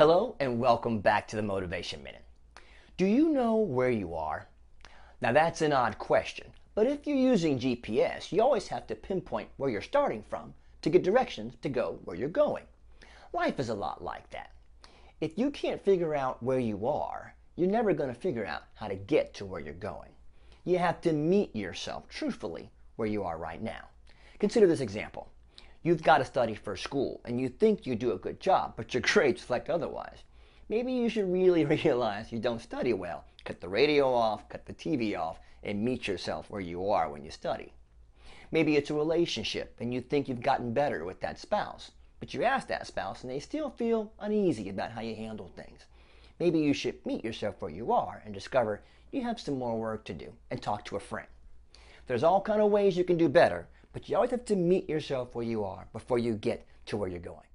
Hello and welcome back to the Motivation Minute. Do you know where you are? Now that's an odd question, but if you're using GPS, you always have to pinpoint where you're starting from to get directions to go where you're going. Life is a lot like that. If you can't figure out where you are, you're never going to figure out how to get to where you're going. You have to meet yourself truthfully where you are right now. Consider this example. You've got to study for school and you think you do a good job, but your grades reflect otherwise. Maybe you should really realize you don't study well. Cut the radio off, cut the TV off, and meet yourself where you are when you study. Maybe it's a relationship and you think you've gotten better with that spouse, but you ask that spouse and they still feel uneasy about how you handle things. Maybe you should meet yourself where you are and discover you have some more work to do and talk to a friend. There's all kind of ways you can do better, but you always have to meet yourself where you are before you get to where you're going.